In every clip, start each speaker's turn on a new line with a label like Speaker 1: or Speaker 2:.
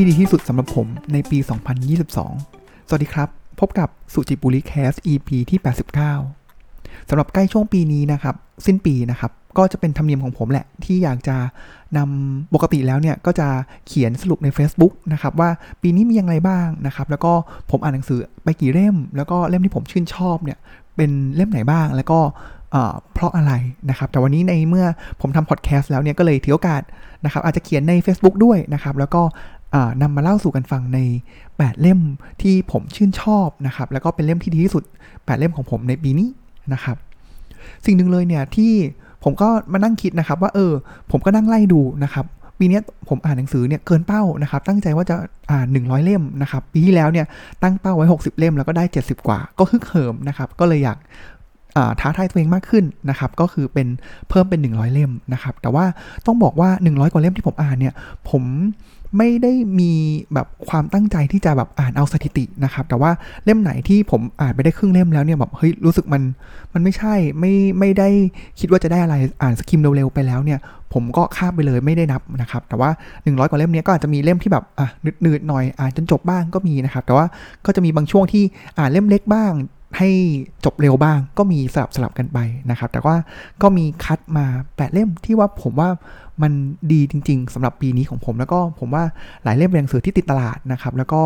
Speaker 1: ที่ดีที่สุดสำหรับผมในปี 2022 สวัสดีครับ พบกับสุจิบุริแคส EP ที่ 89 สำหรับใกล้ช่วงปีนี้นะครับ สิ้นปีนะครับ ก็จะเป็นธรรมเนียมของผมแหละ ที่อยากจะนำปกติแล้วเนี่ย ก็จะเขียนสรุปใน Facebook นะครับ ว่าปีนี้มีอย่างไรบ้างนะครับ แล้วก็ผมอ่านหนังสือไปกี่เล่ม แล้วก็เล่มที่ผมชื่นชอบเนี่ย เป็นเล่มไหนบ้างแล้วก็เพราะอะไรนะครับ แต่วันนี้ในเมื่อผมทำพอดแคสต์แล้วเนี่ยก็เลยถือโอกาสนะครับอาจจะเขียนใน Facebook ด้วยนะครับ แล้วก็ นำมาเล่าสู่กันฟังใน 8 เล่มที่ผมชื่นชอบนะครับ แล้วก็เป็นเล่มที่ดีที่สุด 8 เล่มของผมในปีนี้นะครับ สิ่งหนึ่งเลยเนี่ยที่ผมก็มานั่งคิดนะครับ ว่าเออ ผมก็นั่งไล่ดูนะครับ ปีนี้ผมอ่านหนังสือเนี่ยเกินเป้านะครับ ตั้งใจว่าจะอ่าน 100 เล่มนะครับ ปีที่แล้วเนี่ยตั้งเป้าไว้ 60 เล่มแล้วก็ได้ 70 กว่า ก็ฮึกเหิมนะครับ ก็เลยอยากท้าทายตัวเองมากขึ้นนะครับ ก็คือเป็นเพิ่มเป็น 100 เล่มนะครับ แต่ว่าต้องบอกว่า 100 กว่าเล่มที่ผมอ่านเนี่ย ผม ไม่ได้มีแบบความตั้งใจที่จะแบบอ่านเอาสถิตินะครับ แต่ว่าเล่มไหนที่ผมอ่านไปได้ครึ่งเล่มแล้วเนี่ยแบบเฮ้ยรู้สึกมันมันไม่ใช่ไม่ไม่ได้คิดว่าจะได้อะไรอ่านสกิมเร็วๆไปแล้วเนี่ย ผมก็ข้ามไปเลยไม่ได้นับนะครับ แต่ว่า 100 กว่าเล่มเนี้ยก็อาจจะมีเล่มที่แบบอะนืดๆหน่อยอ่านจนจบบ้างก็มีนะครับ แต่ว่าก็จะมีบางช่วงที่อ่านเล่มเล็กบ้าง ให้จบเร็วบ้าง ก็มีสลับสลับกันไปนะครับ แต่ว่าก็มีคัดมาแปดเล่มที่ว่าผมว่ามันดีจริง ๆสำหรับปีนี้ของผม แล้วก็ผมว่าหลายเล่มเป็นหนังสือที่ติดตลาดนะครับ แล้วก็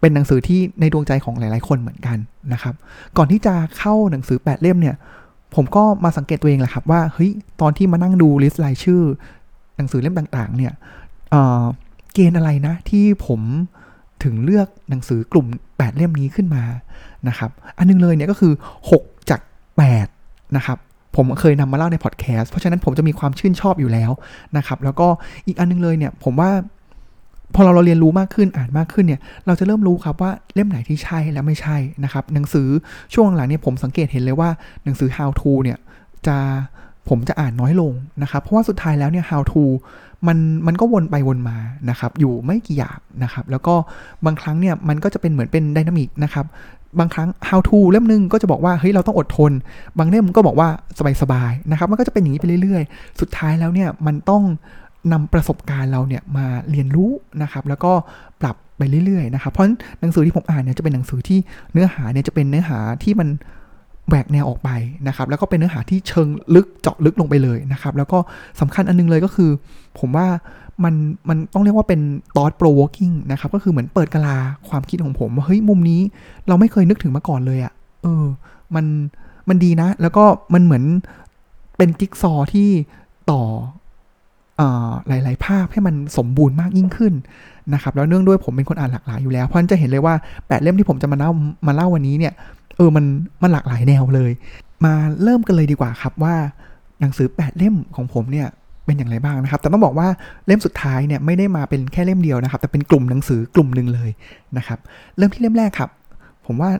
Speaker 1: เป็นหนังสือที่ในดวงใจของหลาย ๆ คนเหมือนกันนะครับ ก่อนที่จะเข้าหนังสือ 8 เล่มเนี่ย ผมก็มาสังเกตตัวเองแหละครับว่าเฮ้ยตอนที่มานั่งดูลิสต์รายชื่อ หนังสือเล่มต่าง ๆ เนี่ยเกณฑ์อะไรนะที่ผม ถึงเลือกหนังสือกลุ่ม 8 เล่มนี้ขึ้นมานะครับ อันนึงเลยเนี่ยก็คือ 6 จาก 8 นะครับ ผมเคยนำมาเล่าในพอดแคสต์เพราะฉะนั้นผมจะมีความชื่นชอบอยู่แล้วนะครับ แล้วก็อีกอันนึงเลยเนี่ย ผมว่าพอเราเราเรียนรู้มากขึ้นอ่านมากขึ้นเนี่ย เราจะเริ่มรู้ครับว่าเล่มไหนที่ใช่และไม่ใช่นะครับ หนังสือช่วงหลังเนี่ยผมสังเกตเห็นเลยว่าหนังสือ how to เนี่ยจะผมจะอ่านน้อยลงนะครับ เพราะว่าสุดท้ายแล้วเนี่ย how to มันมันก็วนไปวนมานะครับ อยู่ไม่กี่อย่างนะครับ แล้วก็บางครั้งเนี่ยมันก็จะเป็นเหมือนเป็นดินามิกนะครับบางครั้ง how to เล่มนึงก็จะบอกว่าเฮ้ยเราต้องอดทน บางเล่มก็บอกว่าสบายๆนะครับ มันก็จะเป็นอย่างนี้ไปเรื่อยๆ สุดท้ายแล้วเนี่ยมันต้องนำประสบการณ์เราเนี่ยมาเรียนรู้นะครับ แล้วก็ปรับไปเรื่อยๆนะครับ เพราะหนังสือที่ผมอ่านเนี่ยจะเป็นหนังสือที่เนื้อหาเนี่ยจะเป็นเนื้อหาที่มัน แหวกแนวออกไปนะครับ แล้วก็เป็นเนื้อหาที่เชิงลึกเจาะลึกลงไปเลยนะครับ แล้วก็สำคัญอันนึงเลยก็คือ ผมว่ามันมันต้องเรียกว่าเป็น thought provoking นะครับ ก็คือเหมือนเปิดกะลาความคิดของผมว่าเฮ้ยมุมนี้เราไม่เคยนึกถึงมาก่อนเลยอะ่ะเออมันมันดีนะ แล้วก็มันเหมือนเป็นจิ๊กซอที่ต่อหลาย ๆ ภาพให้มันสมบูรณ์มากยิ่งขึ้นนะครับ แล้วเนื่องด้วยผมเป็นคนอ่านหลากหลายอยู่แล้ว เพราะฉะนั้นจะเห็นเลยว่าแปดเล่มที่ผมจะมาเล่ามาเล่าวันนี้เนี่ย เออมันมันหลากหลายแนวเลย มาเริ่มกันเลยดีกว่าครับว่าหนังสือ 8 เล่มของผมเนี่ยเป็นอย่างไรบ้างนะครับ แต่ต้องบอกว่าเล่มสุดท้ายเนี่ยไม่ได้มาเป็นแค่เล่มเดียวนะครับ แต่เป็นกลุ่มหนังสือกลุ่มหนึ่งเลยนะครับ เริ่มที่เล่มแรกครับ ผมว่า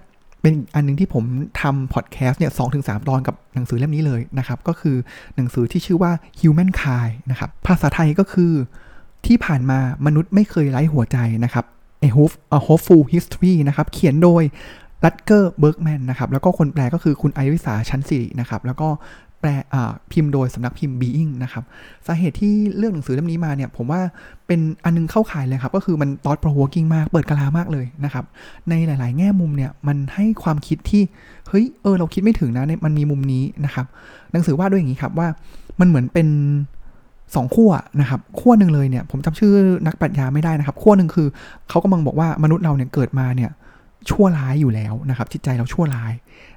Speaker 1: เป็นอันนึงที่ผมทำพอดแคสต์เนี่ยสองถึงสามตอนกับหนังสือเล่มนี้เลยนะครับ ก็คือหนังสือที่ชื่อว่า Human Kind นะครับ ภาษาไทยก็คือที่ผ่านมามนุษย์ไม่เคยไร้หัวใจนะครับ A Hope A Hopeful History นะครับ เขียนโดย ลัตเกอร์เบิร์กแมนนะครับ แล้วก็คนแปลก็คือคุณไอริสาชั้นสิรินะครับ แล้วก็แปลพิมพ์โดยสำนักพิมพ์ Being นะครับ สาเหตุที่เลือกหนังสือเล่มนี้มาเนี่ย ผมว่าเป็นอันนึงเข้าข่ายเลยครับ ก็คือมันตอด provoking มาก เปิดกะลามากเลยนะครับ ในหลาย ๆ แง่มุมเนี่ย มันให้ความคิดที่ เฮ้ย เออ เราคิดไม่ถึงนะ มันมีมุมนี้นะครับ หนังสือว่าด้วยอย่างนี้ครับว่า มันเหมือนเป็นสองขั้วนะครับขั้วหนึ่งเลยเนี่ยผมจำชื่อนักปรัชญาไม่ได้นะครับขั้วหนึ่งคือเขากำลังบอกว่ามนุษย์เราเนี่ยเกิดมาเนี่ย ชั่วร้ายอยู่แล้วนะครับ จิตใจเราชั่วร้าย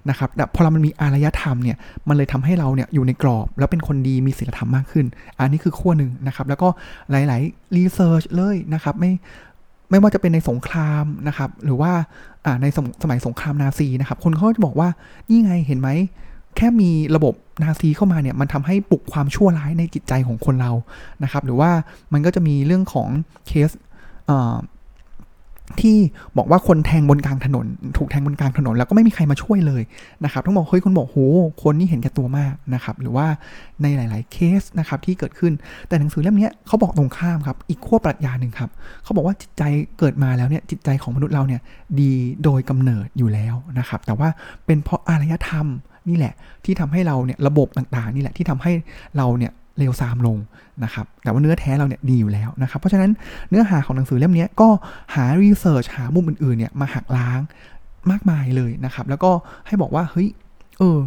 Speaker 1: นะครับแต่พอเรามันมีอารยธรรมเนี่ย มันเลยทำให้เราเนี่ยอยู่ในกรอบ แล้วเป็นคนดีมีศีลธรรมมากขึ้น อันนี้คือขั้วหนึ่งนะครับ แล้วก็หลายๆรีเสิร์ชเลยนะครับ ไม่ไม่ว่าจะเป็นในสงครามนะครับ หรือว่าในสสมัยสงครามนาซีนะครับ คนเขาจะบอกว่านี่ไงเห็นไหมแค่มีระบบนาซีเข้ามาเนี่ยมันทำให้ปลุกความชั่วร้ายในจิตใจของคนเรานะครับ หรือว่ามันก็จะมีเรื่องของเคส ที่บอกว่าคนแทงบนกลางถนน ถูกแทงบนกลางถนน แล้วก็ไม่มีใครมาช่วยเลยนะครับต้องบอกเฮ้ยคนบอกโหคนนี่เห็นแก่ตัวมากนะครับหรือว่าในหลาย ๆ เคสนะครับที่เกิดขึ้นแต่หนังสือเล่มนี้เขาบอกตรงข้ามครับอีกขั้วปรัชญาหนึ่งครับเขาบอกว่าจิตใจเกิดมาแล้วเนี่ยจิตใจของมนุษย์เราเนี่ยดีโดยกำเนิดอยู่แล้วนะครับแต่ว่าเป็นเพราะอารยธรรมนี่แหละที่ทำให้เราเนี่ยระบบต่าง ๆ นี่แหละที่ทำให้เราเนี่ย เลวทรามลงนะครับแต่ว่าเนื้อแท้เราเนี่ยดีอยู่แล้วนะครับเพราะฉะนั้นเนื้อหาของหนังสือเล่มนี้ก็หารีเสิร์ชหามุมอื่นๆเนี่ยมาหักล้างมากมายเลยนะครับ แล้วก็ให้บอกว่าเฮ้ยเออ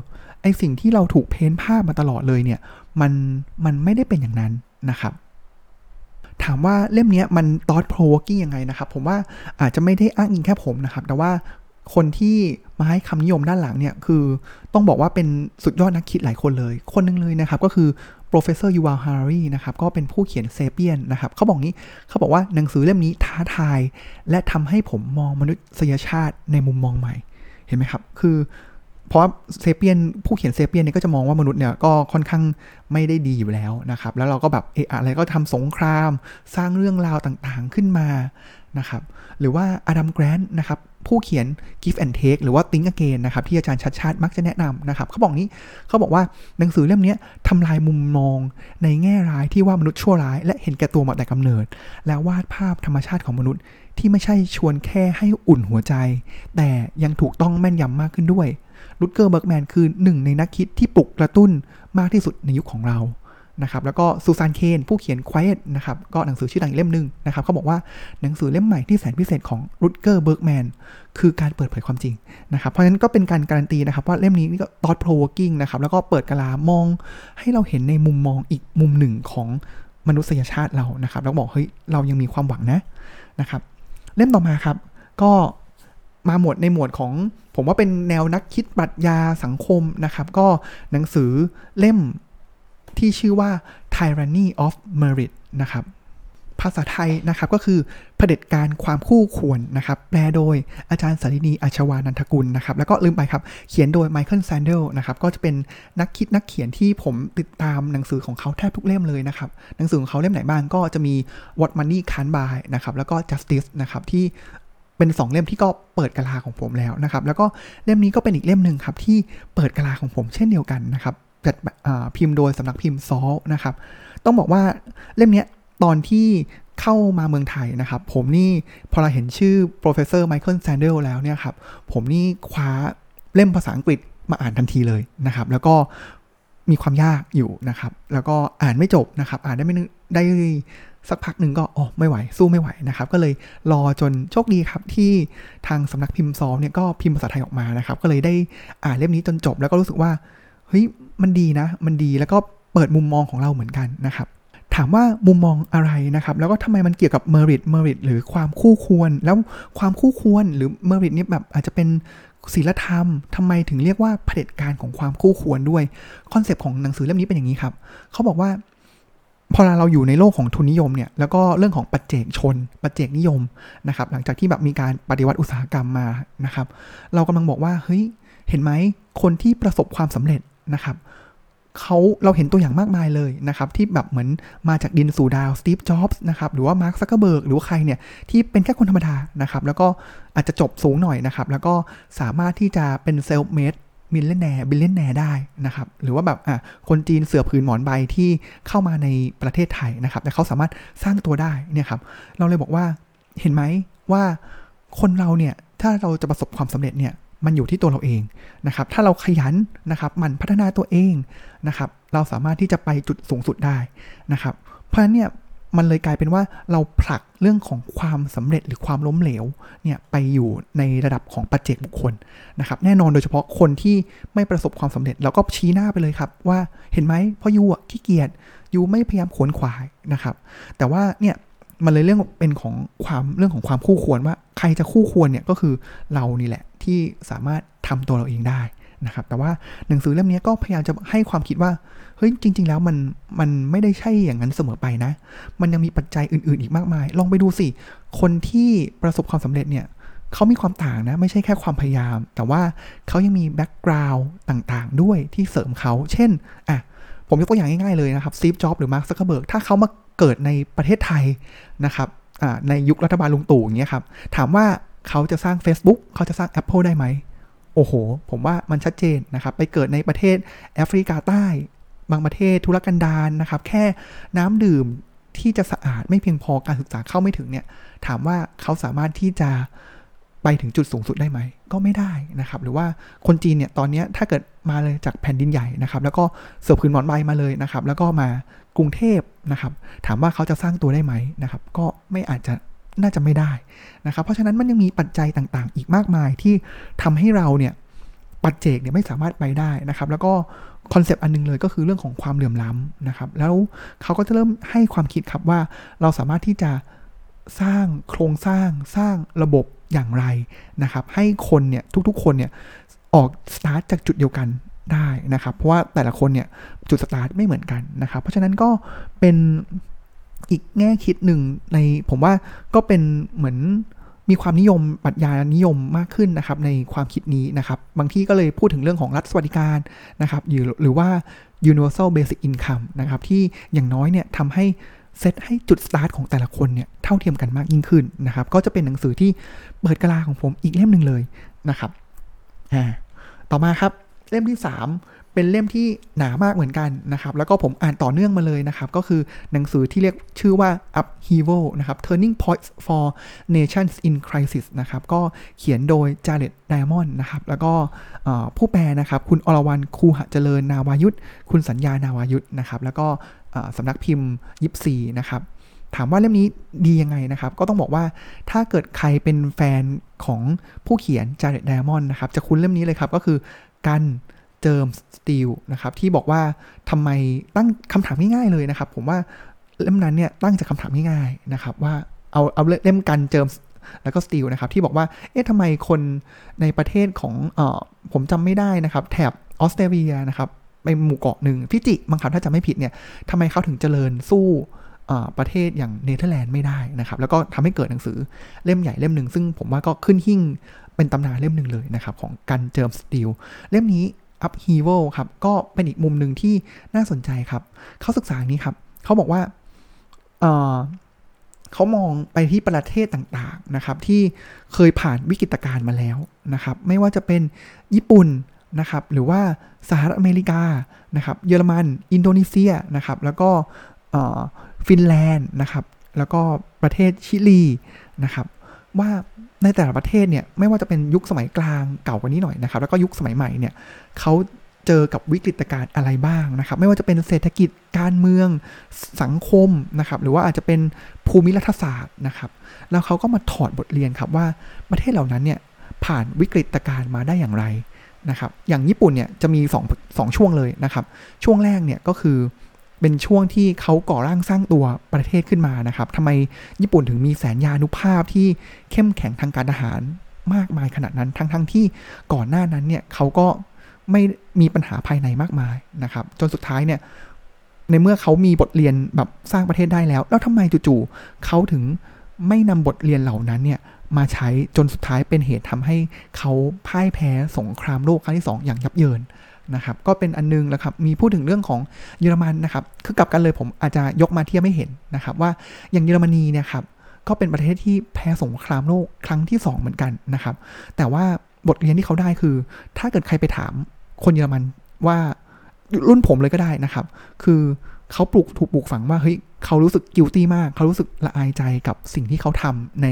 Speaker 1: ไอสิ่งที่เราถูกเพ้นภาพมาตลอดเลยเนี่ยมันมันไม่ได้เป็นอย่างนั้นนะครับถามว่าเล่มนี้มัน thought provoking ยังไงนะครับ ผมว่าอาจจะไม่ได้อ้างอิงแค่ผมนะครับ แต่ว่าคนที่มาให้คำนิยมด้านหลังเนี่ยคือต้องบอกว่าเป็นสุดยอดนักคิดหลายคนเลย คนหนึงเลยนะครับ ก็คือ professor Yuval Harari นะครับก็เป็นผู้เขียนเซเปียนนะครับเขาบอกงี้เขาบอกว่าหนังสือเล่มนี้ท้าทาย และทำให้ผมมองมนุษยชาติในมุมมองใหม่เห็นไหมครับคือเพราะเซเปียนผู้เขียนเซเปียนเนี่ยก็จะมองว่ามนุษย์เนี่ยก็ค่อนข้างไม่ได้ดีอยู่แล้วนะครับ แล้วเราก็แบบเอออะไรก็ทำสงคราม สร้างเรื่องราวต่างๆขึ้นมานะครับ หรือว่าอดัมแกรนต์นะครับ ผู้เขียน Give and Take หรือว่า Think Again นะครับ ที่อาจารย์ชัดชาติมักจะแนะนำนะครับเขาบอกนี้เขาบอกว่าหนังสือเล่มนี้ทำลายมุมมองในแง่ร้ายที่ว่ามนุษย์ชั่วร้าย และเห็นแก่ตัวมาแต่กำเนิด แล้ววาดภาพธรรมชาติของมนุษย์ ที่ไม่ใช่ชวนแค่ให้อุ่นหัวใจ แต่ยังถูกต้องแม่นยำมากขึ้นด้วยลุดเกอร์เบิร์กแมนคือหนึ่งในนักคิดที่ปลุกกระตุ้นมากที่สุดในยุคของเรา นะครับแล้วก็ซูซานเคนผู้เขียน Quiet นะครับก็หนังสือชื่อดังเล่มหนึ่งนะครับเขาบอกว่าหนังสือเล่มใหม่ที่แสนพิเศษของรุดเกอร์เบิร์กแมนคือการเปิดเผยความจริงนะครับเพราะฉะนั้นก็เป็นการการันตีนะครับว่าเล่มนี้นี่ก็ thought provoking นะครับแล้วก็เปิดกะลามองให้เราเห็นในมุมมองอีกมุมหนึ่งของมนุษยชาติเรานะครับแล้วบอกเฮ้ยเรายังมีความหวังนะนะครับเล่มต่อมาครับก็มาหมวดในหมวดของผมว่าเป็นแนวนักคิดปรัชญาสังคมนะครับ ก็หนังสือเล่ม ที่ชื่อว่า Tyranny of Merit นะครับ ภาษาไทยนะครับก็คือเผด็จการความคู่ควรนะครับ แปลโดยอาจารย์สารินีอาชวานันทกุลนะครับ แล้วก็ลืมไปครับ เขียนโดยไมเคิลแซนเดลนะครับ ก็จะเป็นนักคิดนักเขียนที่ผมติดตามหนังสือของเขาแทบทุกเล่มเลยนะครับ หนังสือของเขาเล่มไหนบ้างก็จะมี What Money Can't Buy นะครับ แล้วก็ Justice นะครับที่เป็น2เล่มที่ก็เปิดกะลาของผมแล้วนะครับ แล้วก็เล่มนี้ก็เป็นอีกเล่มหนึ่งครับที่เปิดกะลาของผมเช่นเดียวกันนะครับ จัดพิมพ์โดยสำนักพิมพ์ซอลนะครับ ต้องบอกว่าเล่มนี้ตอนที่เข้ามาเมืองไทยนะครับ ผมนี่พอเราเห็นชื่อ professor Michael Sandel แล้วเนี่ยครับ ผมนี่คว้าเล่มภาษาอังกฤษมาอ่านทันทีเลยนะครับ แล้วก็มีความยากอยู่นะครับ แล้วก็อ่านไม่จบนะครับ อ่านได้ไม่ได้สักพักหนึ่งก็อ๋อไม่ไหว สู้ไม่ไหวนะครับ ก็เลยรอจนโชคดีครับที่ทางสำนักพิมพ์ซอลเนี่ยก็พิมพ์ภาษาไทยออกมานะครับ ก็เลยได้อ่านเล่มนี้จนจบ แล้วก็รู้สึกว่า เฮ้ยมันดีนะ มันดีแล้วก็เปิดมุมมองของเราเหมือนกันนะครับ ถามว่ามุมมองอะไรนะครับ แล้วก็ทำไมมันเกี่ยวกับ merit merit หรือความคู่ควร แล้วความคู่ควรหรือ merit นี่แบบอาจจะเป็นศีลธรรมทำไมถึงเรียกว่าเผด็จการของความคู่ควรด้วย concept ของหนังสือเล่มนี้เป็นอย่างนี้ครับเขาบอกว่าพอเราอยู่ในโลกของทุนนิยมเนี่ย แล้วก็เรื่องของปัจเจกชน ปัจเจกนิยมนะครับ หลังจากที่แบบมีการปฏิวัติอุตสาหกรรมมานะครับ เรากำลังบอกว่า เฮ้ย เห็นไหม คนที่ประสบความสำเร็จ นะครับเขาเราเห็นตัวอย่างมากมายเลยนะครับ ที่แบบเหมือนมาจากดินสู่ดาวสตีฟจ็อบส์นะครับหรือว่ามาร์คซักเกอร์เบิร์กหรือว่าใครเนี่ย ที่เป็นแค่คนธรรมดานะครับ แล้วก็อาจจะจบสูงหน่อยนะครับ แล้วก็สามารถที่จะเป็น self-made millionaire billionaire ได้นะครับ หรือว่าแบบอะคนจีนเสือผืนหมอนใบที่เข้ามาในประเทศไทยนะครับ แต่เขาสามารถสร้างตัวได้เนี่ยครับเราเลยบอกว่าเห็นไหมว่าคนเราเนี่ยถ้าเราจะประสบความสำเร็จเนี่ย มันอยู่ที่ตัวเราเองนะครับ ถ้าเราขยันนะครับมันพัฒนาตัวเองนะครับ เราสามารถที่จะไปจุดสูงสุดได้นะครับ เพราะฉะนั้นเนี่ยมันเลยกลายเป็นว่าเราผลักเรื่องของความสำเร็จหรือความล้มเหลวเนี่ยไปอยู่ในระดับของปัจเจกบุคคลนะครับ แน่นอนโดยเฉพาะคนที่ไม่ประสบความสำเร็จเราก็ชี้หน้าไปเลยครับ ว่าเห็นไหมพ่อยูอะขี้เกียจยูไม่พยายามขวนขวายนะครับ แต่ว่าเนี่ย มันเลยเรื่องเป็นของความเรื่องของความคู่ควรว่าใครจะคู่ควรเนี่ยก็คือเรานี่แหละที่สามารถทำตัวเราเองได้นะครับ แต่ว่าหนังสือเล่มนี้ก็พยายามจะให้ความคิดว่าเฮ้ยจริง ๆ แล้วมันมันไม่ได้ใช่อย่างนั้นเสมอไปนะ มันยังมีปัจจัยอื่น ๆ อีกมากมาย ลองไปดูสิ คนที่ประสบความสำเร็จเนี่ยเขามีความต่างนะ ไม่ใช่แค่ความพยายาม แต่ว่าเขายังมี background ต่างๆ ด้วยที่เสริมเขา เช่น อะ ผมยกตัวอย่างง่ายๆเลยนะครับสตีฟจ็อบส์หรือมาร์คซักเกอร์เบิร์กถ้าเขามาเกิดในประเทศไทยนะครับในยุครัฐบาลลุงตู่อย่างเงี้ยครับ ถามว่าเขาจะสร้าง Facebook เขาจะสร้าง Apple ได้ไหม โอ้โห ผมว่ามันชัดเจนนะครับ ไปเกิดในประเทศแอฟริกาใต้ บางประเทศทุรกันดารนนะครับ แค่น้ำดื่มที่จะสะอาดไม่เพียงพอการศึกษาเข้าไม่ถึงเนี่ย ถามว่าเขาสามารถที่จะ ไปถึงจุดสูงสุดได้ไหม ก็ไม่ได้นะครับ หรือว่าคนจีนเนี่ยตอนนี้ถ้าเกิดมาเลยจากแผ่นดินใหญ่นะครับ แล้วก็เสือผืนหมอนใบมาเลยนะครับ แล้วก็มากรุงเทพนะครับ ถามว่าเขาจะสร้างตัวได้ไหมนะครับ ก็ไม่อาจจะน่าจะไม่ได้นะครับ เพราะฉะนั้นมันยังมีปัจจัยต่างๆ อีกมากมายที่ทำให้เราเนี่ยปัจเจกเนี่ยไม่สามารถไปได้นะครับ แล้วก็คอนเซปต์อันนึงเลยก็คือเรื่องของความเหลื่อมล้ำนะครับ แล้วเขาก็จะเริ่มให้ความคิดครับว่าเราสามารถที่จะสร้างโครงสร้างสร้างระบบ อย่างไรนะครับ ให้คนเนี่ยทุกๆ คนเนี่ยออกสตาร์ทจากจุดเดียวกันได้นะครับ เพราะว่าแต่ละคนเนี่ยจุดสตาร์ทไม่เหมือนกันนะครับ เพราะฉะนั้นก็เป็นอีกแง่คิดหนึ่งในผมว่าก็เป็นเหมือนมีความนิยมปรัชญานิยมมากขึ้นนะครับในความคิดนี้นะครับ บางที่ก็เลยพูดถึงเรื่องของรัฐสวัสดิการนะครับหรือว่า universal basic income นะครับ ที่อย่างน้อยเนี่ยทำให้ เซตให้จุดสตาร์ทของแต่ละคนเนี่ยเท่าเทียมกันมากยิ่งขึ้นนะครับ ก็จะเป็นหนังสือที่เปิดกลาของผมอีกเล่มหนึ่งเลยนะครับต่อมาครับเล่มที่ 3 เป็นเล่มที่หนามากเหมือนกันนะครับ แล้วก็ผมอ่านต่อเนื่องมาเลยนะครับ ก็คือหนังสือที่เรียกชื่อว่า Upheaval นะครับ Turning Points for Nations in Crisis นะครับ ก็เขียนโดย Jared Diamond นะครับ แล้วก็ผู้แปลนะครับ คุณอรวรรณคูหะเจริญนาวายุทธคุณสัญญานาวายุทธนะครับ แล้วก็ สำนักพิมพ์ยิปซีนะครับถามว่าเล่มนี้ดียังไงนะครับ ก็ต้องบอกว่าถ้าเกิดใครเป็นแฟนของผู้เขียนจาร์เรตไดมอนด์นะครับ จะคุ้นเล่มนี้เลยครับ ก็คือกันเจิมสตีลนะครับที่บอกว่าทำไมตั้งคำถามง่ายๆเลยนะครับ ผมว่าเล่มนั้นเนี่ยตั้งจากคาถามง่ายๆนะครับ ว่าเอาเอาเล่มกันเจิมแล้วก็สตีลนะครับ ที่บอกว่าเอ๊ะทำไมคนในประเทศของเออผมจำไม่ได้นะครับ แถบออสเตรเลียนะครับ ไปหมู่เกาะหนึ่งฟิจิบางครั้งถ้าจะไม่ผิดเนี่ยทำไมเขาถึงเจริญสู้ประเทศอย่างเนเธอร์แลนด์ไม่ได้นะครับ แล้วก็ทำให้เกิดหนังสือเล่มใหญ่เล่มหนึ่ง ซึ่งผมว่าก็ขึ้นหิ่งเป็นตำนานเล่มหนึ่งเลยนะครับ ของกันเจิมสตีลเล่มนี้ upheaval ครับ ก็เป็นอีกมุมหนึ่งที่น่าสนใจครับ เขาศึกษาอย่างนี้ครับ เขาบอกว่าเเขามองไปที่ประเทศต่างๆนะครับ ที่เคยผ่านวิกฤตการณ์มาแล้วนะครับ ไม่ว่าจะเป็นญี่ปุ่น นะครับหรือว่าสหรัฐอเมริกานะครับเยอรมัน อินโดนีเซียนะครับแล้วก็ฟินแลนด์นะครับแล้วก็ประเทศชิลีนะครับว่าในแต่ละประเทศเนี่ยไม่ว่าจะเป็นยุคสมัยกลางเก่ากว่านี้หน่อยนะครับแล้วก็ยุคสมัยใหม่เนี่ยเขาเจอกับวิกฤตการณ์อะไรบ้างนะครับ ไม่ว่าจะเป็นเศรษฐกิจการเมืองสังคมนะครับ หรือว่าอาจจะเป็นภูมิรัฐศาสตร์นะครับ แล้วเขาก็มาถอดบทเรียนครับว่าประเทศเหล่านั้นเนี่ยผ่านวิกฤตการณ์มาได้อย่างไร นะครับอย่างญี่ปุ่นเนี่ยจะมี2งช่วงเลยนะครับ ช่วงแรกเนี่ยก็คือเป็นช่วงที่เขาก่อร่างสร้างตัวประเทศขึ้นมานะครับทำไมญี่ปุ่นถึงมีแสนยานุภาพที่เข้มแข็งทางการทหารมากมายขนาดนั้น ทั้งๆทที่ก่อนหน้านั้นเนี่ยเขาก็ไม่มีปัญหาภายในมากมายนะครับ จนสุดท้ายเนี่ยในเมื่อเขามีบทเรียนแบบสร้างประเทศได้แล้ว แล้วทำไมจู่ๆเขาถึงไม่นำบทเรียนเหล่านั้นเนี่ย มาใช้จนสุดท้ายเป็นเหตุทำให้เขาพ่ายแพ้สงครามโลกครั้งที่ 2 อย่างยับเยินนะครับ ก็เป็นอันนึงแล้วครับ มีพูดถึงเรื่องของเยอรมันนะครับ คือกลับกันเลยผมอาจจะยกมาเทียบไม่เห็นนะครับ ว่าอย่างเยอรมนีเนี่ยครับ ก็เป็นประเทศที่แพ้สงครามโลกครั้งที่ 2 เหมือนกันนะครับ แต่ว่าบทเรียนที่เขาได้คือ ถ้าเกิดใครไปถามคนเยอรมันว่า รุ่นผมเลยก็ได้นะครับ คือเขาปลูกถูกปลูกฝังว่าเฮ้ยเขารู้สึกกิลตี้มาก เขารู้สึกละอายใจกับสิ่งที่เขาทำใน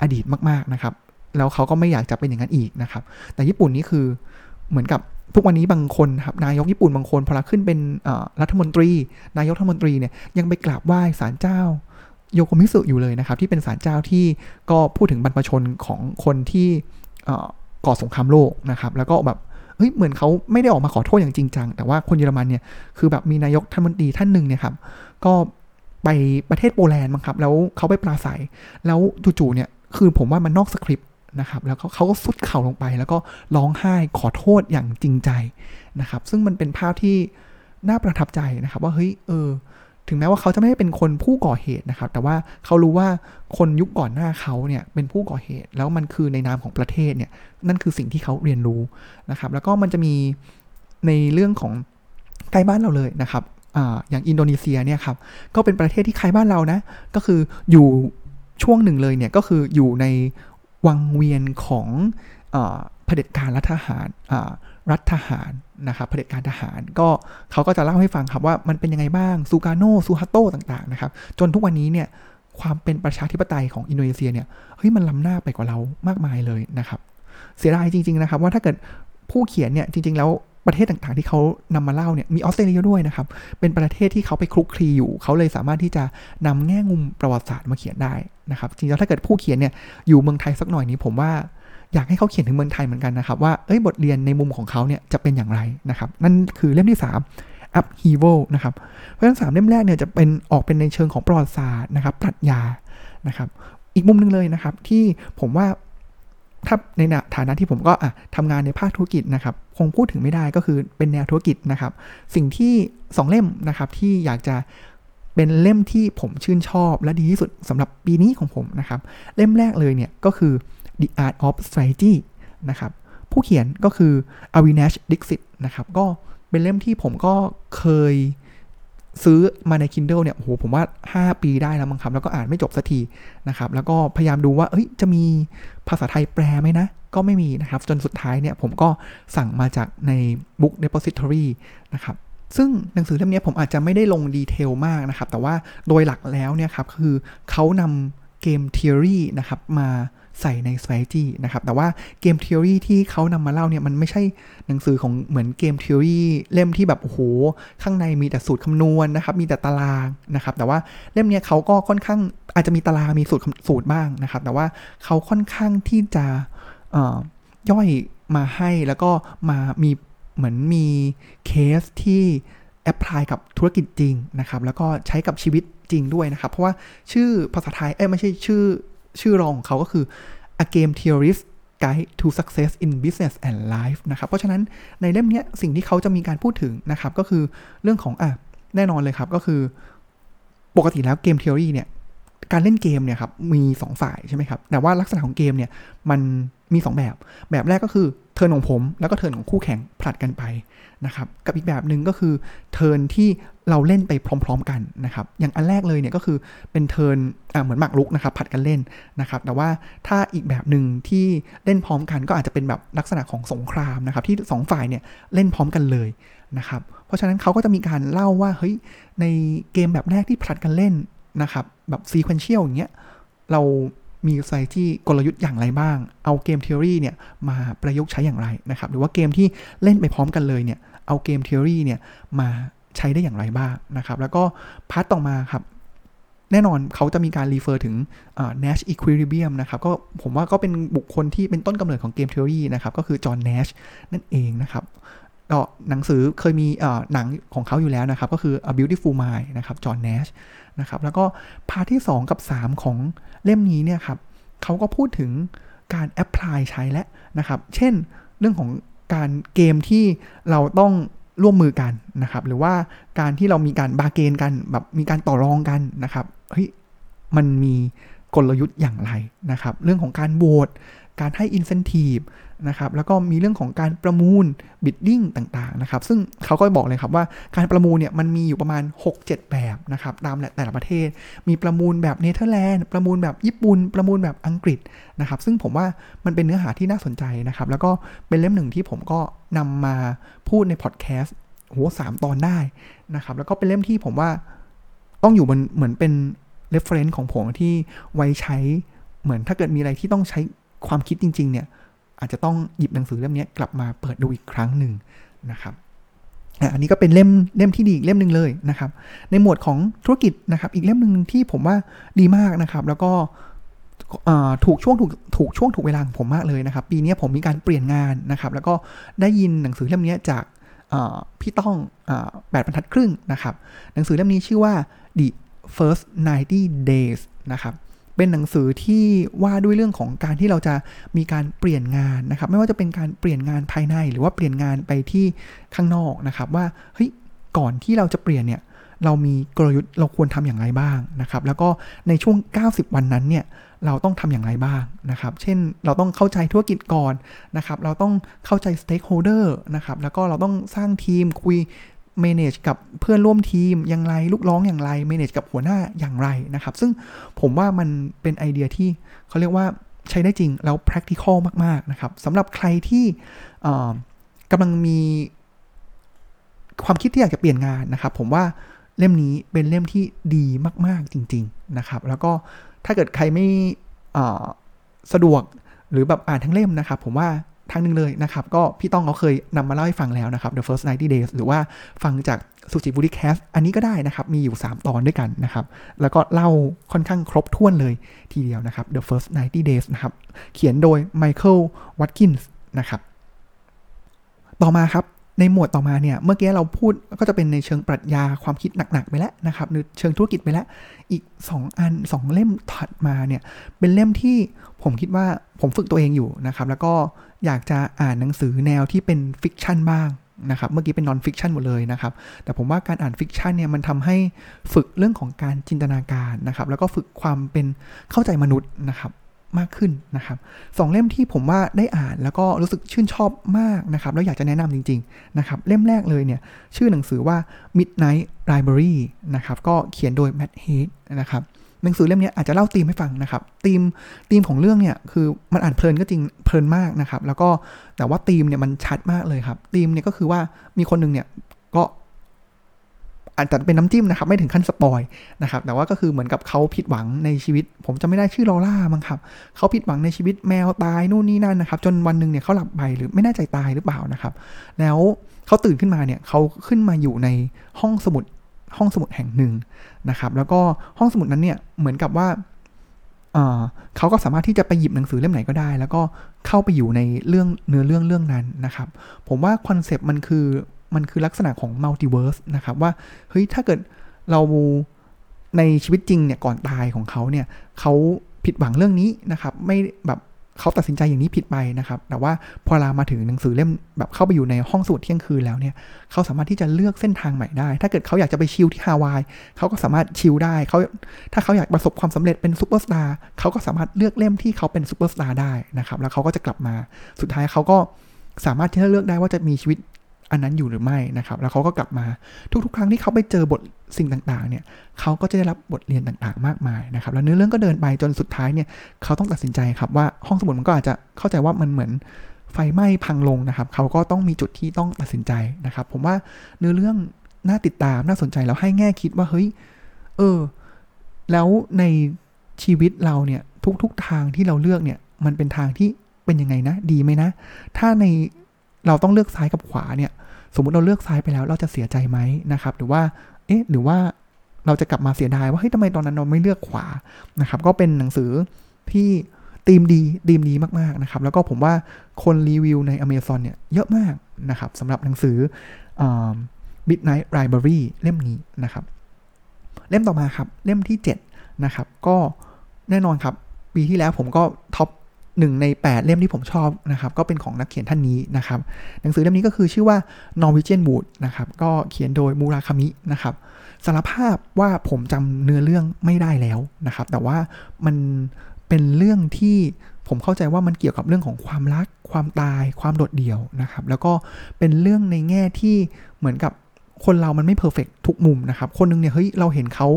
Speaker 1: อดีตมาก ๆนะครับ แล้วเขาก็ไม่อยากจะเป็นอย่างนั้นอีกนะครับ แต่ญี่ปุ่นนี่คือเหมือนกับทุกวันนี้บางคนครับนายกญี่ปุ่นบางคนพอขึ้นเป็นรัฐมนตรี นายกรัฐมนตรีเนี่ยยังไปกราบไหว้ศาลเจ้าโยโกมิสึอยู่เลยนะครับ ที่เป็นศาลเจ้าที่ก็พูดถึงบรรพชนของคนที่ก่อสงครามโลกนะครับ แล้วก็แบบ เฮ้ยเหมือนเขาไม่ได้ออกมาขอโทษอย่างจริงจัง แต่ว่าคนเยอรมันเนี่ยคือแบบมีนายกท่านมนตรีท่านหนึ่งเนี่ยครับก็ไปประเทศโปแลนด์มั้งครับ แล้วเขาไปปราศัย แล้วจู่ๆเนี่ยคือผมว่ามันนอกสคริปต์นะครับแล้วเขาก็สุดเข่าลงไป แล้วก็ร้องไห้ขอโทษอย่างจริงใจนะครับ ซึ่งมันเป็นภาพที่น่าประทับใจนะครับ ว่าเฮ้ยเออ ถึงแม้ว่าเขาจะไม่ได้เป็นคนผู้ก่อเหตุนะครับ แต่ว่าเขารู้ว่าคนยุคก่อนหน้าเขาเนี่ยเป็นผู้ก่อเหตุ แล้วมันคือในนามของประเทศเนี่ย นั่นคือสิ่งที่เขาเรียนรู้นะครับ แล้วก็มันจะมีในเรื่องของใกล้บ้านเราเลยนะครับออย่างอินโดนีเซียเนี่ยครับ ก็เป็นประเทศที่คล้ายบ้านเรานะ ก็คืออยู่ช่วงหนึ่งเลยเนี่ย ก็คืออยู่ในวังเวียนของเผด็จการรัฐทหารรัฐทหาร นะครับเผด็จการทหาร ก็เขาก็จะเล่าให้ฟังครับว่ามันเป็นยังไงบ้างซูการโนซูฮัตโตต่างๆนะครับจนทุกวันนี้เนี่ยความเป็นประชาธิปไตยของอินโดนีเซียเนี่ยเฮ้ยมันล้ำหน้าไปกว่าเรามากมายเลยนะครับ เสียดายจริง ๆนะครับ ว่าถ้าเกิดผู้เขียนเนี่ยจริง ๆ แล้วประเทศต่างๆที่เขานำมาเล่าเนี่ยมีออสเตรเลียด้วยนะครับ เป็นประเทศที่เขาไปคลุกคลีอยู่ เขาเลยสามารถที่จะนำแง่มุมประวัติศาสตร์มาเขียนได้นะครับ จริงๆแล้วถ้าเกิดผู้เขียนเนี่ยอยู่เมืองไทยสักหน่อยนี้ผมว่า อยากให้เขาเขียนถึงเมืองไทยเหมือนกันนะครับ ว่าเอ้ยบทเรียนในมุมของเขาเนี่ยจะเป็นอย่างไรนะครับ นั่นคือเล่มที่ 3 upheaval นะครับ เพราะฉะนั้นสามเล่มแรกเนี่ยจะเป็นออกเป็นในเชิงของประวัติศาสตร์นะครับปรัชญานะครับ อีกมุมหนึ่งเลยนะครับที่ผมว่าถ้าในฐานะที่ผมก็ทำงานในภาคธุรกิจนะครับ คงพูดถึงไม่ได้ก็คือเป็นแนวธุรกิจนะครับ สิ่งที่2เล่มนะครับที่อยากจะเป็นเล่มที่ผมชื่นชอบและดีที่สุดสำหรับปีนี้ของผมนะครับ เล่มแรกเลยเนี่ยก็คือ The Art of Strategy นะครับ ผู้เขียนก็คือ Avinash Dixit นะครับ ก็เป็นเล่มที่ผมก็เคยซื้อมาใน Kindle เนี่ยโอ้โหผมว่า 5 ปีได้แล้วมั้งครับ แล้วก็อ่านไม่จบสักทีนะครับ แล้วก็พยายามดูว่า เอ้ย จะมีภาษาไทยแปลไหมนะ ก็ไม่มีนะครับ จนสุดท้ายเนี่ย ผมก็สั่งมาจากใน Book Depository นะครับ ซึ่งหนังสือเล่มนี้ผมอาจจะไม่ได้ลงดีเทลมากนะครับ แต่ว่าโดยหลักแล้วเนี่ยครับ คือเขานำ เกม theory นะครับมาใส่ใน strategy นะครับแต่ว่าเกม theory ที่เขานำมาเล่าเนี่ยมันไม่ใช่หนังสือของเหมือนเกม theory เล่มที่แบบโอ้โหข้างในมีแต่สูตรคำนวณนะครับมีแต่ตารางนะครับแต่ว่าเล่มเนี้ยเขาก็ค่อนข้างอาจจะมีตารางมีสูตรสูตรบ้างนะครับแต่ว่าเขาค่อนข้างที่จะย่อยมาให้แล้วก็มามีเหมือนมีเคสที่ apply กับธุรกิจจริงนะครับ แล้วก็ใช้กับชีวิตจริงด้วยนะครับ เพราะว่าชื่อภาษาไทย เอ้ยไม่ใช่ชื่อชื่อรองของเขาก็คือ A Game Theorist Guide to Success in Business and Life นะครับ เพราะฉะนั้นในเล่มนี้สิ่งที่เขาจะมีการพูดถึงนะครับ ก็คือเรื่องของอะแน่นอนเลยครับ ก็คือ ปกติแล้วเกมเทอรี่เนี่ย การเล่นเกมเนี่ยครับ มี 2 ฝ่ายใช่ไหมครับ แต่ว่าลักษณะของเกมเนี่ย มันมี 2 แบบ แบบแรกก็คือ เทินของผม แล้วก็เทินของคู่แข่งผลัดกันไปนะครับกับอีกแบบหนึ่งก็คือเทินที่เราเล่นไปพร้อม ๆ กันนะครับอย่างอันแรกเลยเนี่ยก็คือเป็น turn เหมือนหมากรุกนะครับผลัดกันเล่นนะครับแต่ว่าถ้าอีกแบบหนึ่งที่เล่นพร้อมกันก็อาจจะเป็นแบบลักษณะของสงครามนะครับที่ 2 ฝ่ายเนี่ยเล่นพร้อมกันเลยนะครับเพราะฉะนั้นเขาก็จะมีการเล่าว่าเฮ้ยในเกมแบบแรกที่ผลัดกันเล่นนะครับแบบ sequential อย่างเงี้ยเรา มี strategy กลยุทธ์อย่างไรบ้าง เอา game theory เนี่ยมาประยุกต์ใช้อย่างไรนะครับ หรือว่าเกมที่เล่นไปพร้อมกันเลยเนี่ย เอา game theory เนี่ยมาใช้ได้อย่างไรบ้างนะครับ แล้วก็ part ต่อมาครับแน่นอนเขาจะมีการ refer ถึง Nash Equilibrium นะครับ ก็ผมว่าก็เป็นบุคคลที่เป็นต้นกำเนิดของ Game Theory นะครับ ก็คือจอห์น Nash นั่นเองนะครับก็หนังสือเคยมีหนังของเขาอยู่แล้วนะครับ ก็คือ A Beautiful Mind นะครับจอห์น Nash นะครับ แล้วก็พาที่ 2 กับ 3 ของเล่มนี้เนี่ยครับเขาก็พูดถึงการ apply ใช้แล้วนะครับ เช่นเรื่องของการเกมที่เราต้องร่วมมือกันนะครับ หรือว่าการที่เรามีการ bargain กันแบบมีการต่อรองกันนะครับ เฮ้ย มันมีกลยุทธ์อย่างไรนะครับ เรื่องของการโหวต การให้อินเซนティブนะครับ แล้วก็มีเรื่องของการประมูลบิดดิ้งต่างๆนะครับ ซึ่งเขาก็บอกเลยครับว่าการประมูลเนี่ยมันมีอยู่ประมาณ 6-7 แบบนะครับตามแต่ละประเทศ มีประมูลแบบเนเธอร์แลนด์ ประมูลแบบญี่ปุ่น ประมูลแบบอังกฤษนะครับ ซึ่งผมว่ามันเป็นเนื้อหาที่น่าสนใจนะครับ แล้วก็เป็นเล่มหนึ่งที่ผมก็นำมาพูดในพอดแคสต์หัวสามตอนได้นะครับ แล้วก็เป็นเล่มที่ผมว่าต้องอยู่บนเหมือนเป็น reference ของผมที่ไว้ใช้เหมือนถ้าเกิดมีอะไรที่ต้องใช้ ความคิดจริง ๆ เนี่ย อาจจะต้องหยิบหนังสือเล่มนี้กลับมาเปิดดูอีกครั้งหนึ่งนะครับอันนี้ก็เป็นเล่มเล่มที่ดีอีกเล่มหนึ่งเลยนะครับ ในหมวดของธุรกิจนะครับ อีกเล่มหนึ่งที่ผมว่าดีมากนะครับ แล้วก็ถูกช่วงถูกถูกช่วงถูกเวลาของผมมากเลยนะครับ ปีนี้ผมมีการเปลี่ยนงานนะครับ แล้วก็ได้ยินหนังสือเล่มนี้จากพี่ต้องแปดบรรทัดครึ่งนะครับ หนังสือเล่มนี้ชื่อว่า The First 90 Days นะครับ เป็นหนังสือที่ว่าด้วยเรื่องของการที่เราจะมีการเปลี่ยนงานนะครับ ไม่ว่าจะเป็นการเปลี่ยนงานภายในหรือว่าเปลี่ยนงานไปที่ข้างนอกนะครับ ว่าเฮ้ยก่อนที่เราจะเปลี่ยนเนี่ยเรามีกลยุทธ์เราควรทำอย่างไรบ้างนะครับ แล้วก็ในช่วง 90 วันนั้นเนี่ยเราต้องทำอย่างไรบ้างนะครับ เช่นเราต้องเข้าใจธุรกิจก่อนนะครับ เราต้องเข้าใจ stakeholder นะครับ แล้วก็เราต้องสร้างทีมคุย manage กับเพื่อนร่วมทีมอย่างไร ลูกน้องอย่างไร manage กับหัวหน้าอย่างไรนะครับ ซึ่งผมว่ามันเป็นไอเดียที่เขาเรียกว่าใช้ได้จริงแล้ว practical มาก ๆ นะครับสำหรับใครที่กำลังมีความคิดที่อยากจะเปลี่ยนงานนะครับ ผมว่าเล่มนี้เป็นเล่มที่ดีมาก ๆ จริง ๆ นะครับ แล้วก็ถ้าเกิดใครไม่สะดวกหรือแบบอ่านทั้งเล่มนะครับ ผมว่า ทางหนึ่งเลยนะครับ ก็พี่ต้องเขาเคยนำมาเล่าให้ฟังแล้วนะครับ The First 90 Days หรือว่าฟังจากสุจิบุริแคสอันนี้ก็ได้นะครับ มีอยู่ 3 ตอนด้วยกันนะครับ แล้วก็เล่าค่อนข้างครบถ้วนเลยทีเดียวนะครับ The First 90 Days นะครับ เขียนโดย Michael Watkins นะครับ ต่อมาครับ ในหมวดต่อมาเนี่ย เมื่อกี้เราพูดก็จะเป็นในเชิงปรัชญาความคิดหนัก ๆ ไปแล้วนะครับหรือเชิงธุรกิจไปแล้ว อีก 2 อัน 2 เล่มถัดมาเนี่ย เป็นเล่มที่ผมคิดว่าผมฝึกตัวเองอยู่นะครับ แล้วก็อยากจะอ่านหนังสือแนวที่เป็น fiction บ้างนะครับ เมื่อกี้เป็น non-fiction หมดเลยนะครับ แต่ผมว่าการอ่าน fiction เนี่ยมันทำให้ฝึกเรื่องของการจินตนาการนะครับ แล้วก็ฝึกความเป็นเข้าใจมนุษย์นะครับ มากขึ้นนะครับสองเล่มที่ผมว่าได้อ่านแล้วก็รู้สึกชื่นชอบมากนะครับแล้วอยากจะแนะนำจริงๆนะครับเล่มแรกเลยเนี่ยชื่อหนังสือว่า Midnight Library นะครับก็เขียนโดย Matt Haig นะครับหนังสือเล่มนี้อาจจะเล่าธีมให้ฟังนะครับธีมธีมของเรื่องเนี่ยคือมันอ่านเพลินก็จริงเพลินมากนะครับแล้วก็แต่ว่าธีมเนี่ยมันชัดมากเลยครับธีมเนี่ยก็คือว่ามีคนหนึ่งเนี่ยก็ อาจจะเป็นน้ำจิ้มนะครับ ไม่ถึงขั้นสปอยนะครับ แต่ว่าก็คือเหมือนกับเขาผิดหวังในชีวิต ผมจะไม่ได้ชื่อลอล่ามั้งครับเขาผิดหวังในชีวิตแมวตายนู่นนี่นั่นนะครับ จนวันหนึ่งเนี่ยเขาหลับไปหรือไม่แน่ใจตายหรือเปล่านะครับ แล้วเขาตื่นขึ้นมาเนี่ยเขาขึ้นมาอยู่ในห้องสมุดห้องสมุดแห่งหนึ่งนะครับ แล้วก็ห้องสมุดนั้นเนี่ยเหมือนกับว่าเขาก็สามารถที่จะไปหยิบหนังสือเล่มไหนก็ได้ แล้วก็เข้าไปอยู่ในเรื่องเนื้อเรื่องเรื่องนั้นนะครับ ผมว่าคอนเซปต์มันคือ มันคือลักษณะของ multiverse นะครับว่าเฮ้ยถ้าเกิดเราในชีวิตจริงเนี่ยก่อนตายของเขาเนี่ยเขาผิดหวังเรื่องนี้นะครับไม่แบบเขาตัดสินใจอย่างนี้ผิดไปนะครับ แต่ว่าพอลามาถึงหนังสือเล่มแบบเข้าไปอยู่ในห้องสมุดเที่ยงคืนแล้วเนี่ยเขาสามารถที่จะเลือกเส้นทางใหม่ได้ ถ้าเกิดเขาอยากจะไปชิลที่ฮาวายเขาก็สามารถชิลได้เขาถ้าเขาอยากประสบความสำเร็จเป็นซูเปอร์สตาร์เขาก็สามารถเลือกเล่มที่เขาเป็นซูเปอร์สตาร์ได้นะครับ แล้วเขาก็จะกลับมา สุดท้ายเขาก็สามารถที่จะเลือกได้ว่าจะมีชีวิต อันนั้นอยู่หรือไม่นะครับ แล้วเขาก็กลับมาทุกๆ ครั้งที่เขาไปเจอบทสิ่งต่างๆ เนี่ยเขาก็จะได้รับบทเรียนต่างๆ มากมายนะครับ แล้วเนื้อเรื่องก็เดินไปจนสุดท้ายเนี่ยเขาต้องตัดสินใจครับว่าห้องสมุดมันก็อาจจะเข้าใจว่ามันเหมือนไฟไหม้พังลงนะครับ เขาก็ต้องมีจุดที่ต้องตัดสินใจนะครับ ผมว่าเนื้อเรื่องน่าติดตามน่าสนใจแล้วให้แง่คิดว่าเฮ้ย เออ แล้วในชีวิตเราเนี่ยทุกๆทางที่เราเลือกเนี่ย มันเป็นทางที่เป็นยังไงนะ ดีไหมนะ ถ้าในเราต้องเลือกซ้ายกับขวาเนี่ย สมมุติเราเลือกซ้ายไปแล้วเราจะเสียใจไหมนะครับ หรือว่า เอ๊ะ หรือว่าเราจะกลับมาเสียดายว่าเฮ้ยทำไมตอนนั้นเราไม่เลือกขวานะครับ ก็เป็นหนังสือที่ตีมดีตีมดีมากๆนะครับ แล้วก็ผมว่าคนรีวิวใน Amazon เนี่ยเยอะมากนะครับสำหรับหนังสือ Midnight Library เล่มนี้นะครับ เล่มต่อมาครับ เล่มที่ 7 นะครับ ก็แน่นอนครับ ปีที่แล้วผมก็ท็อป หนึ่งใน 8 เล่มที่ผมชอบนะครับ ก็เป็นของนักเขียนท่านนี้นะครับ หนังสือเล่มนี้ก็คือชื่อว่า Norwegian Wood นะครับ ก็เขียนโดยมูราคามินะครับสารภาพว่าผมจำเนื้อเรื่องไม่ได้แล้วนะครับ แต่ว่ามันเป็นเรื่องที่ผมเข้าใจว่ามันเกี่ยวกับเรื่องของความรัก ความตาย ความโดดเดี่ยวนะครับ แล้วก็เป็นเรื่องในแง่ที่เหมือนกับคนเรามันไม่ perfect ทุกมุมนะครับ คนนึงเนี่ยเฮ้ยเราเห็นเขา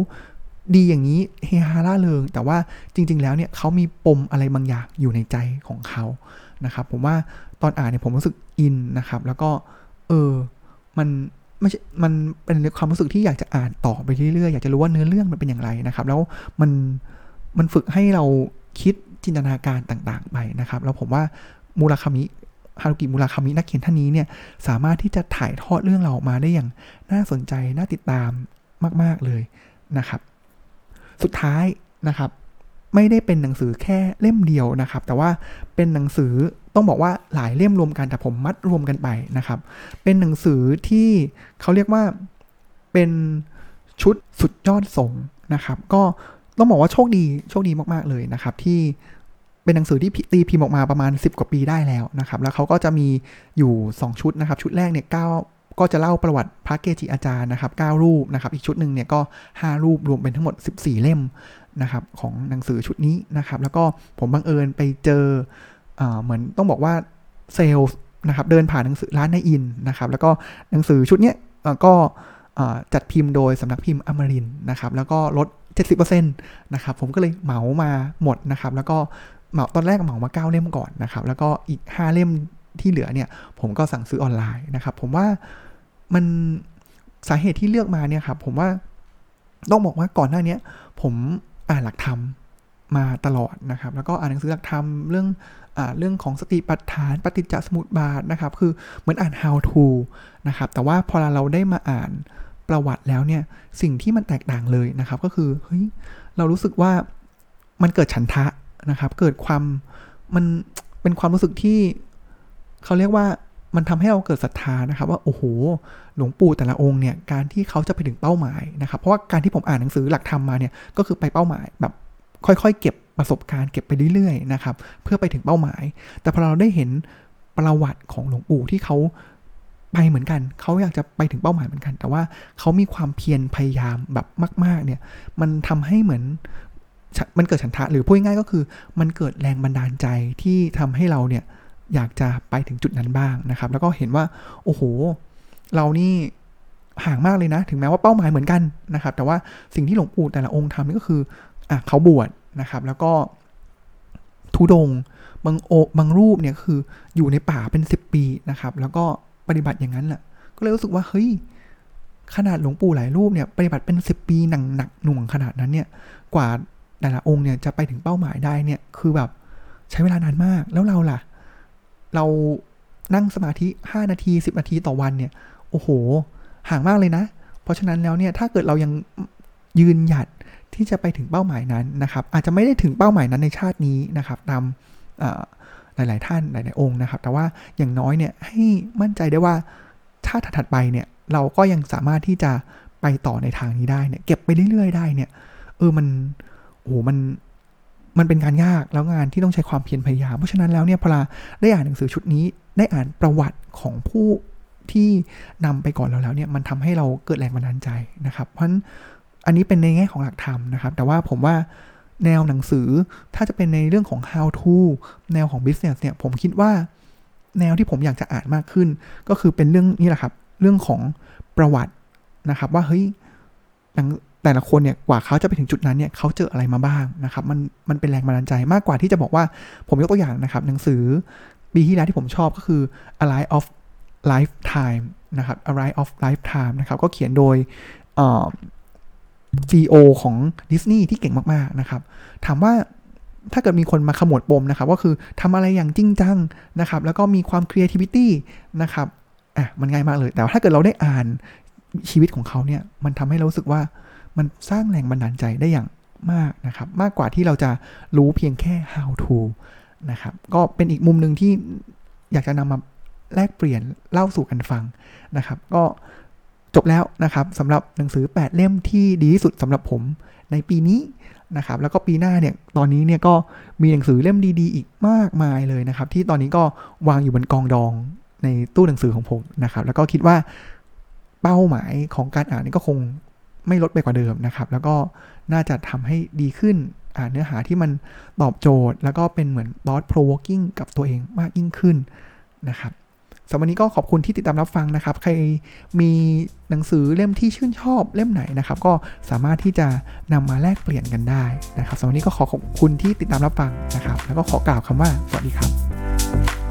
Speaker 1: ดีอย่างนี้เฮฮาร่าเริง แต่ว่าจริง ๆ แล้วเนี่ยเขามีปมอะไรบางอย่างอยู่ในใจของเขานะครับผมว่าตอนอ่านเนี่ยผมรู้สึกอินนะครับ แล้วก็เออมันไม่ใช่มันเป็นความรู้สึกที่อยากจะอ่านต่อไปเรื่อยๆอยากจะรู้ว่าเนื้อเรื่องมันเป็นอย่างไรนะครับ แล้วมันมันฝึกให้เราคิดจินตนาการต่างๆไปนะครับ แล้วผมว่ามูราคามิฮารุกิมูราคามินักเขียนท่านนี้เนี่ยสามารถที่จะถ่ายทอดเรื่องเราออกมาได้อย่างน่าสนใจน่าติดตามมาก ๆเลยนะครับ สุดท้ายนะครับ ไม่ได้เป็นหนังสือแค่เล่มเดียวนะครับ แต่ว่าเป็นหนังสือต้องบอกว่าหลายเล่มรวมกันแต่ผมมัดรวมกันไปนะครับ เป็นหนังสือที่เขาเรียกว่าเป็นชุดสุดยอดสงนะครับ ก็ต้องบอกว่าโชคดีโชคดีมากๆเลยนะครับ ที่เป็นหนังสือที่ตีพิมพ์ออกมาประมาณ 10 กว่าปีได้แล้วนะครับ แล้วเขาก็จะมีอยู่ 2 ชุดนะครับ ชุดแรกเนี่ยเก็จะเล่าประวัติพระเกจิอาจารย์นะครับ9รูปนะครับ อีกชุดหนึ่งเนี่ยก็ 5 รูปรวมเป็นทั้งหมด 14 เล่มนะครับของหนังสือชุดนี้นะครับ แล้วก็ผมบังเอิญไปเจอเอเหมือนต้องบอกว่าเซลล์นะครับเดินผ่านหนังสือร้านในอินนะครับ แล้วก็หนังสือชุดนี้ก็จัดพิมพ์โดยสำนักพิมพ์อมรินนะครับ แล้วก็ลด 70%นะครับ ผมก็เลยเหมามาหมดนะครับ แล้วก็เหมาตอนแรกเหมามา 9 เล่มก่อนนะครับ แล้วก็อีก 5 เล่มที่เหลือเนี่ย ผมก็สั่งซื้อออนไลน์นะครับ ผมว่า มันสาเหตุที่เลือกมาเนี่ยครับ ผมว่าต้องบอกว่าก่อนหน้านี้ผมอ่านหลักธรรมมาตลอดนะครับ แล้วก็อ่านหนังสือหลักธรรมเรื่องอเรื่องของสติปัฏฐาน ปฏิจจสมุปบาทนะครับ คือเหมือนอ่าน how to นะครับ แต่ว่าพอเราได้มาอ่านประวัติแล้วเนี่ย สิ่งที่มันแตกต่างเลยนะครับ ก็คือเฮ้ยเรารู้สึกว่ามันเกิดฉันทะนะครับ เกิดความมันเป็นความรู้สึกที่เขาเรียกว่า มันทำให้เราเกิดศรัทธานะครับว่าโอ้โห หลวงปู่แต่ละองค์เนี่ยการที่เขาจะไปถึงเป้าหมายนะครับ เพราะว่าการที่ผมอ่านหนังสือหลักธรรมมาเนี่ยก็คือไปเป้าหมายแบบค่อยๆ เก็บประสบการณ์เก็บไปเรื่อยๆนะครับเพื่อไปถึงเป้าหมาย แต่พอเราได้เห็นประวัติของหลวงปู่ที่เขาไปเหมือนกัน เขาอยากจะไปถึงเป้าหมายเหมือนกัน แต่ว่าเขามีความเพียรพยายามแบบมาก ๆ เนี่ย มันทำให้เหมือน มันเกิดฉันทะ หรือพูดง่ายๆก็คือ มันเกิดแรงบันดาลใจที่ทำให้เราเนี่ย อยากจะไปถึงจุดนั้นบ้างนะครับ แล้วก็เห็นว่า โอ้โห เรานี่ห่างมากเลยนะ ถึงแม้ว่าเป้าหมายเหมือนกันนะครับ แต่ว่าสิ่งที่หลวงปู่แต่ละองค์ทำนี่ก็คืออะเขาบวชนะครับ แล้วก็ทุดงบางโอบางรูปเนี่ยคืออยู่ในป่าเป็นสิบปีนะครับ แล้วก็ปฏิบัติอย่างนั้นแหละก็เลยรู้สึกว่าเฮ้ยขนาดหลวงปู่หลายรูปเนี่ยปฏิบัติเป็นสิบปีหนักหนักหน่วงขนาดนั้นเนี่ยกว่าแต่ละองค์เนี่ยจะไปถึงเป้าหมายได้เนี่ยคือแบบใช้เวลานานมากแล้วเราล่ะ เรานั่งสมาธิห้านาทีสิบนาทีต่อวันเนี่ย โอ้โห ห่างมากเลยนะ เพราะฉะนั้นแล้วเนี่ย ถ้าเกิดเรายังยืนหยัดที่จะไปถึงเป้าหมายนั้นนะครับ อาจจะไม่ได้ถึงเป้าหมายนั้นในชาตินี้นะครับ ตามหลาย ๆ ท่านหลาย ๆ องค์นะครับ แต่ว่าอย่างน้อยเนี่ยให้มั่นใจได้ว่าชาติถัดไปเนี่ย เราก็ยังสามารถที่จะไปต่อในทางนี้ได้เนี่ย เก็บไปเรื่อย ๆ ได้เนี่ย เออ มัน โอ้มัน มันเป็นการยากแล้วงานที่ต้องใช้ความเพียรพยายาม เพราะฉะนั้นแล้วเนี่ยพอเราได้อ่านหนังสือชุดนี้ ได้อ่านประวัติของผู้ที่นำไปก่อนเราแล้วเนี่ยมันทำให้เราเกิดแรงบันดาลใจนะครับ เพราะฉะนั้นอันนี้เป็นในแง่ของหลักธรรมนะครับ แต่ว่าผมว่าแนวหนังสือถ้าจะเป็นในเรื่องของ how to แนวของ business เนี่ยผมคิดว่าแนวที่ผมอยากจะอ่านมากขึ้น ก็คือเป็นเรื่องนี้แหละครับ เรื่องของประวัตินะครับ ว่าเฮ้ย แต่ละคนเนี่ยกว่าเขาจะไปถึงจุดนั้นเนี่ยเขาเจออะไรมาบ้างนะครับมันมันเป็นแรงบันดาลใจมากกว่าที่จะบอกว่าผมยกตัวอย่างนะครับ หนังสือปีที่แล้วที่ผมชอบก็คือ A Life of Lifetime นะครับ A Life of Lifetime นะครับก็เขียนโดย CEO ของดิสนีย์ที่เก่งมากๆนะครับถามว่าถ้าเกิดมีคนมาขมวดปมนะครับก็คือทำอะไรอย่างจริงจังนะครับ แล้วก็มีความ creativity นะครับอะมันง่ายมากเลย แต่ถ้าเกิดเราได้อ่านชีวิตของเขาเนี่ย มันทำให้เรารู้สึกว่า มันสร้างแรงบันดาลใจได้อย่างมากนะครับ มากกว่าที่เราจะรู้เพียงแค่ how to นะครับ ก็เป็นอีกมุมหนึ่งที่อยากจะนำมาแลกเปลี่ยนเล่าสู่กันฟังนะครับ ก็จบแล้วนะครับสำหรับหนังสือ 8 เล่มที่ดีที่สุดสำหรับผมในปีนี้นะครับ แล้วก็ปีหน้าเนี่ยตอนนี้เนี่ยก็มีหนังสือเล่มดีๆ อีกมากมายเลยนะครับ ที่ตอนนี้ก็วางอยู่บนกองดองในตู้หนังสือของผมนะครับ แล้วก็คิดว่าเป้าหมายของการอ่านนี่ก็คง ไม่ลดไปกว่าเดิมนะครับ แล้วก็น่าจะทำให้ดีขึ้นเนื้อหาที่มันตอบโจทย์ แล้วก็เป็นเหมือน thought provoking กับตัวเองมากยิ่งขึ้นนะครับสำหรับวันนี้ก็ขอบคุณที่ติดตามรับฟังนะครับ ใครมีหนังสือเล่มที่ชื่นชอบเล่มไหนนะครับ ก็สามารถที่จะนำมาแลกเปลี่ยนกันได้นะครับสำหรับวันนี้ก็ขอขอบคุณที่ติดตามรับฟังนะครับ แล้วก็ขอกล่าวคำว่าสวัสดีครับ